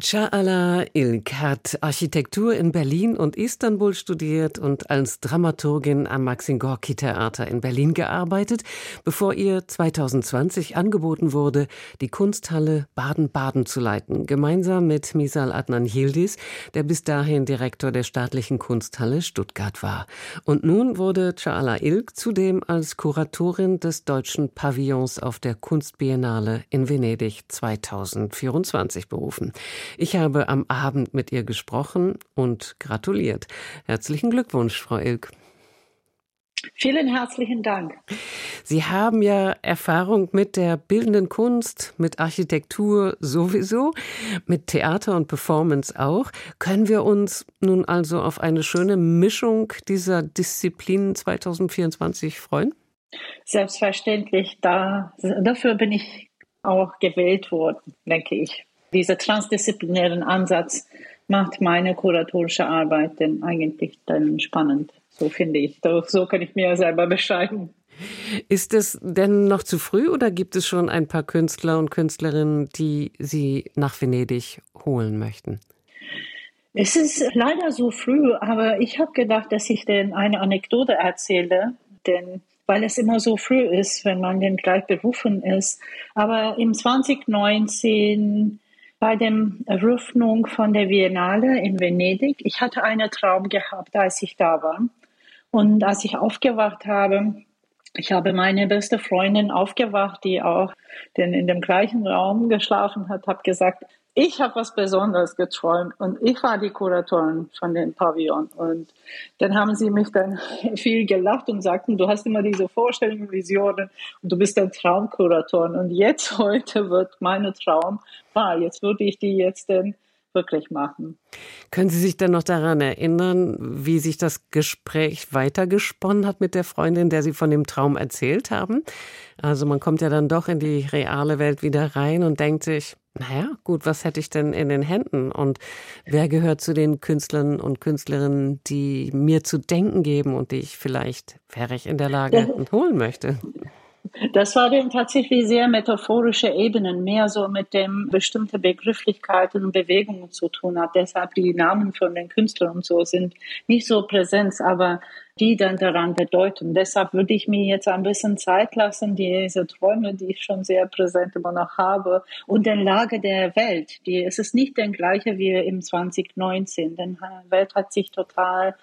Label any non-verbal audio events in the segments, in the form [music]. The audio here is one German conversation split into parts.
Çağla Ilk hat Architektur in Berlin und Istanbul studiert und als Dramaturgin am Maxim Gorki Theater in Berlin gearbeitet, bevor ihr 2020 angeboten wurde, die Kunsthalle Baden-Baden zu leiten, gemeinsam mit Misal Adnan Yildiz, der bis dahin Direktor der staatlichen Kunsthalle Stuttgart war. Und nun wurde Çağla Ilk zudem als Kuratorin des deutschen Pavillons auf der Kunstbiennale in Venedig 2024 berufen. Ich habe am Abend mit ihr gesprochen und gratuliert. Herzlichen Glückwunsch, Frau Ilk. Vielen herzlichen Dank. Sie haben ja Erfahrung mit der bildenden Kunst, mit Architektur sowieso, mit Theater und Performance auch. Können wir uns nun also auf eine schöne Mischung dieser Disziplinen 2024 freuen? Selbstverständlich. Da, dafür bin ich auch gewählt worden, denke ich. Dieser transdisziplinären Ansatz macht meine kuratorische Arbeit denn eigentlich dann spannend. So finde ich. So kann ich mir selber beschreiben. Ist es denn noch zu früh oder gibt es schon ein paar Künstler und Künstlerinnen, die Sie nach Venedig holen möchten? Es ist leider so früh, aber ich habe gedacht, dass ich denn eine Anekdote erzähle, denn weil es immer so früh ist, wenn man denn gleich berufen ist. Aber im 2019 bei der Eröffnung von der Biennale in Venedig. Ich hatte einen Traum gehabt, als ich da war. Und als ich aufgewacht habe, ich habe meine beste Freundin aufgewacht, die auch in dem gleichen Raum geschlafen hat, habe gesagt, ich habe was Besonderes geträumt und ich war die Kuratorin von dem Pavillon. Und dann haben sie mich dann [laughs] viel gelacht und sagten, du hast immer diese Vorstellungen, Visionen und du bist ein Traumkuratorin. Und jetzt [laughs] heute wird mein Traum wahr. Jetzt würde ich die jetzt denn wirklich machen. Können Sie sich denn noch daran erinnern, wie sich das Gespräch weitergesponnen hat mit der Freundin, der Sie von dem Traum erzählt haben? Also man kommt ja dann doch in die reale Welt wieder rein und denkt sich, naja, gut, was hätte ich denn in den Händen? Und wer gehört zu den Künstlern und Künstlerinnen, die mir zu denken geben und die ich vielleicht, wäre ich in der Lage, [laughs] holen möchte? Das war dann tatsächlich sehr metaphorische Ebenen, mehr so mit dem bestimmte Begrifflichkeiten und Bewegungen zu tun hat. Deshalb die Namen von den Künstlern und so sind nicht so präsent, aber die dann daran bedeuten. Deshalb würde ich mir jetzt ein bisschen Zeit lassen, diese Träume, die ich schon sehr präsent immer noch habe, und den Lage der Welt. Die, es ist nicht der gleiche wie im 2019. Denn die Welt hat sich total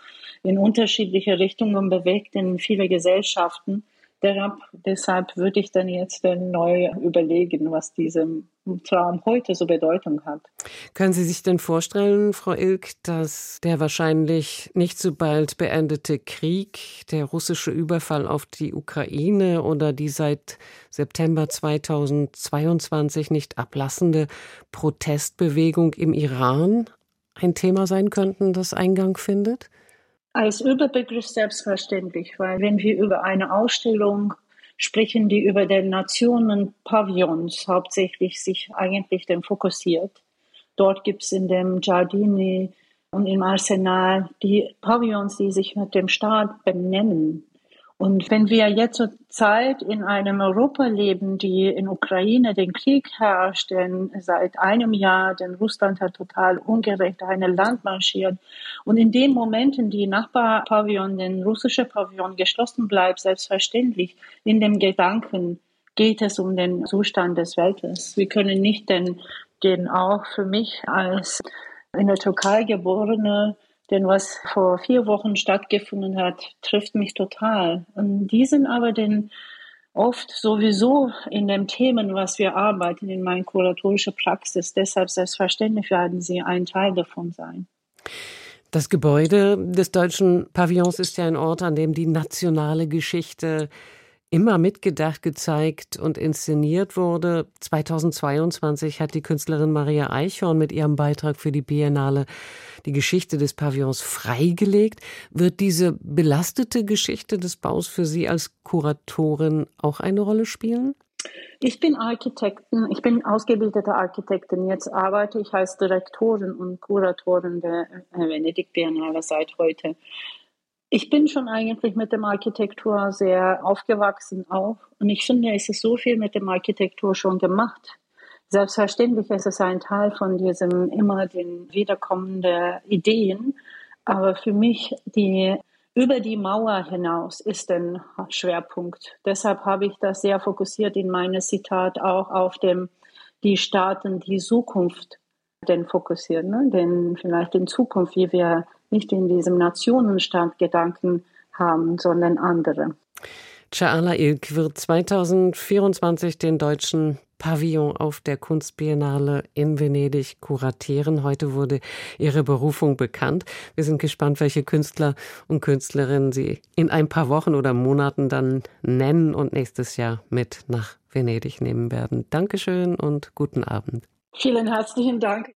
in unterschiedliche Richtungen bewegt in viele Gesellschaften. Deshalb würde ich dann jetzt neu überlegen, was diesem Traum heute so Bedeutung hat. Können Sie sich denn vorstellen, Frau Ilk, dass der wahrscheinlich nicht so bald beendete Krieg, der russische Überfall auf die Ukraine oder die seit September 2022 nicht ablassende Protestbewegung im Iran ein Thema sein könnten, das Eingang findet? Als Überbegriff selbstverständlich, weil wenn wir über eine Ausstellung sprechen, die über den Nationen Pavillons hauptsächlich sich eigentlich dann fokussiert. Dort gibt es in dem Giardini und im Arsenal die Pavillons, die sich mit dem Staat benennen. Und wenn wir jetzt zur Zeit in einem Europa leben, die in Ukraine den Krieg herrscht, denn seit einem Jahr, denn Russland hat total ungerecht ein Land marschiert. Und in den Momenten, die Nachbarpavillon, den russische Pavillon geschlossen bleibt, selbstverständlich, in dem Gedanken geht es um den Zustand des Weltes. Wir können nicht denn, den auch für mich als in der Türkei geborene denn was vor vier Wochen stattgefunden hat, trifft mich total. Und die sind aber denn oft sowieso in den Themen, was wir arbeiten, in meiner kuratorischen Praxis. Deshalb selbstverständlich werden sie ein Teil davon sein. Das Gebäude des deutschen Pavillons ist ja ein Ort, an dem die nationale Geschichte immer mitgedacht, gezeigt und inszeniert wurde. 2022 hat die Künstlerin Maria Eichhorn mit ihrem Beitrag für die Biennale die Geschichte des Pavillons freigelegt. Wird diese belastete Geschichte des Baus für Sie als Kuratorin auch eine Rolle spielen? Ich bin Architektin, ich bin ausgebildete Architektin. Jetzt arbeite ich als Direktorin und Kuratorin der Venedig Biennale seit heute. Ich bin schon eigentlich mit dem Architektur sehr aufgewachsen auch. Und ich finde, es ist so viel mit dem Architektur schon gemacht. Selbstverständlich ist es ein Teil von diesem immer den wiederkommenden Ideen. Aber für mich die über die Mauer hinaus ist ein Schwerpunkt. Deshalb habe ich das sehr fokussiert in meinem Zitat auch auf dem, die Staaten, die Zukunft denn fokussieren, ne? denn vielleicht in Zukunft, wie wir nicht in diesem Nationenstaat Gedanken haben, sondern andere. Chaala Ilk wird 2024 den deutschen Pavillon auf der Kunstbiennale in Venedig kuratieren. Heute wurde ihre Berufung bekannt. Wir sind gespannt, welche Künstler und Künstlerinnen sie in ein paar Wochen oder Monaten dann nennen und nächstes Jahr mit nach Venedig nehmen werden. Dankeschön und guten Abend. Vielen herzlichen Dank.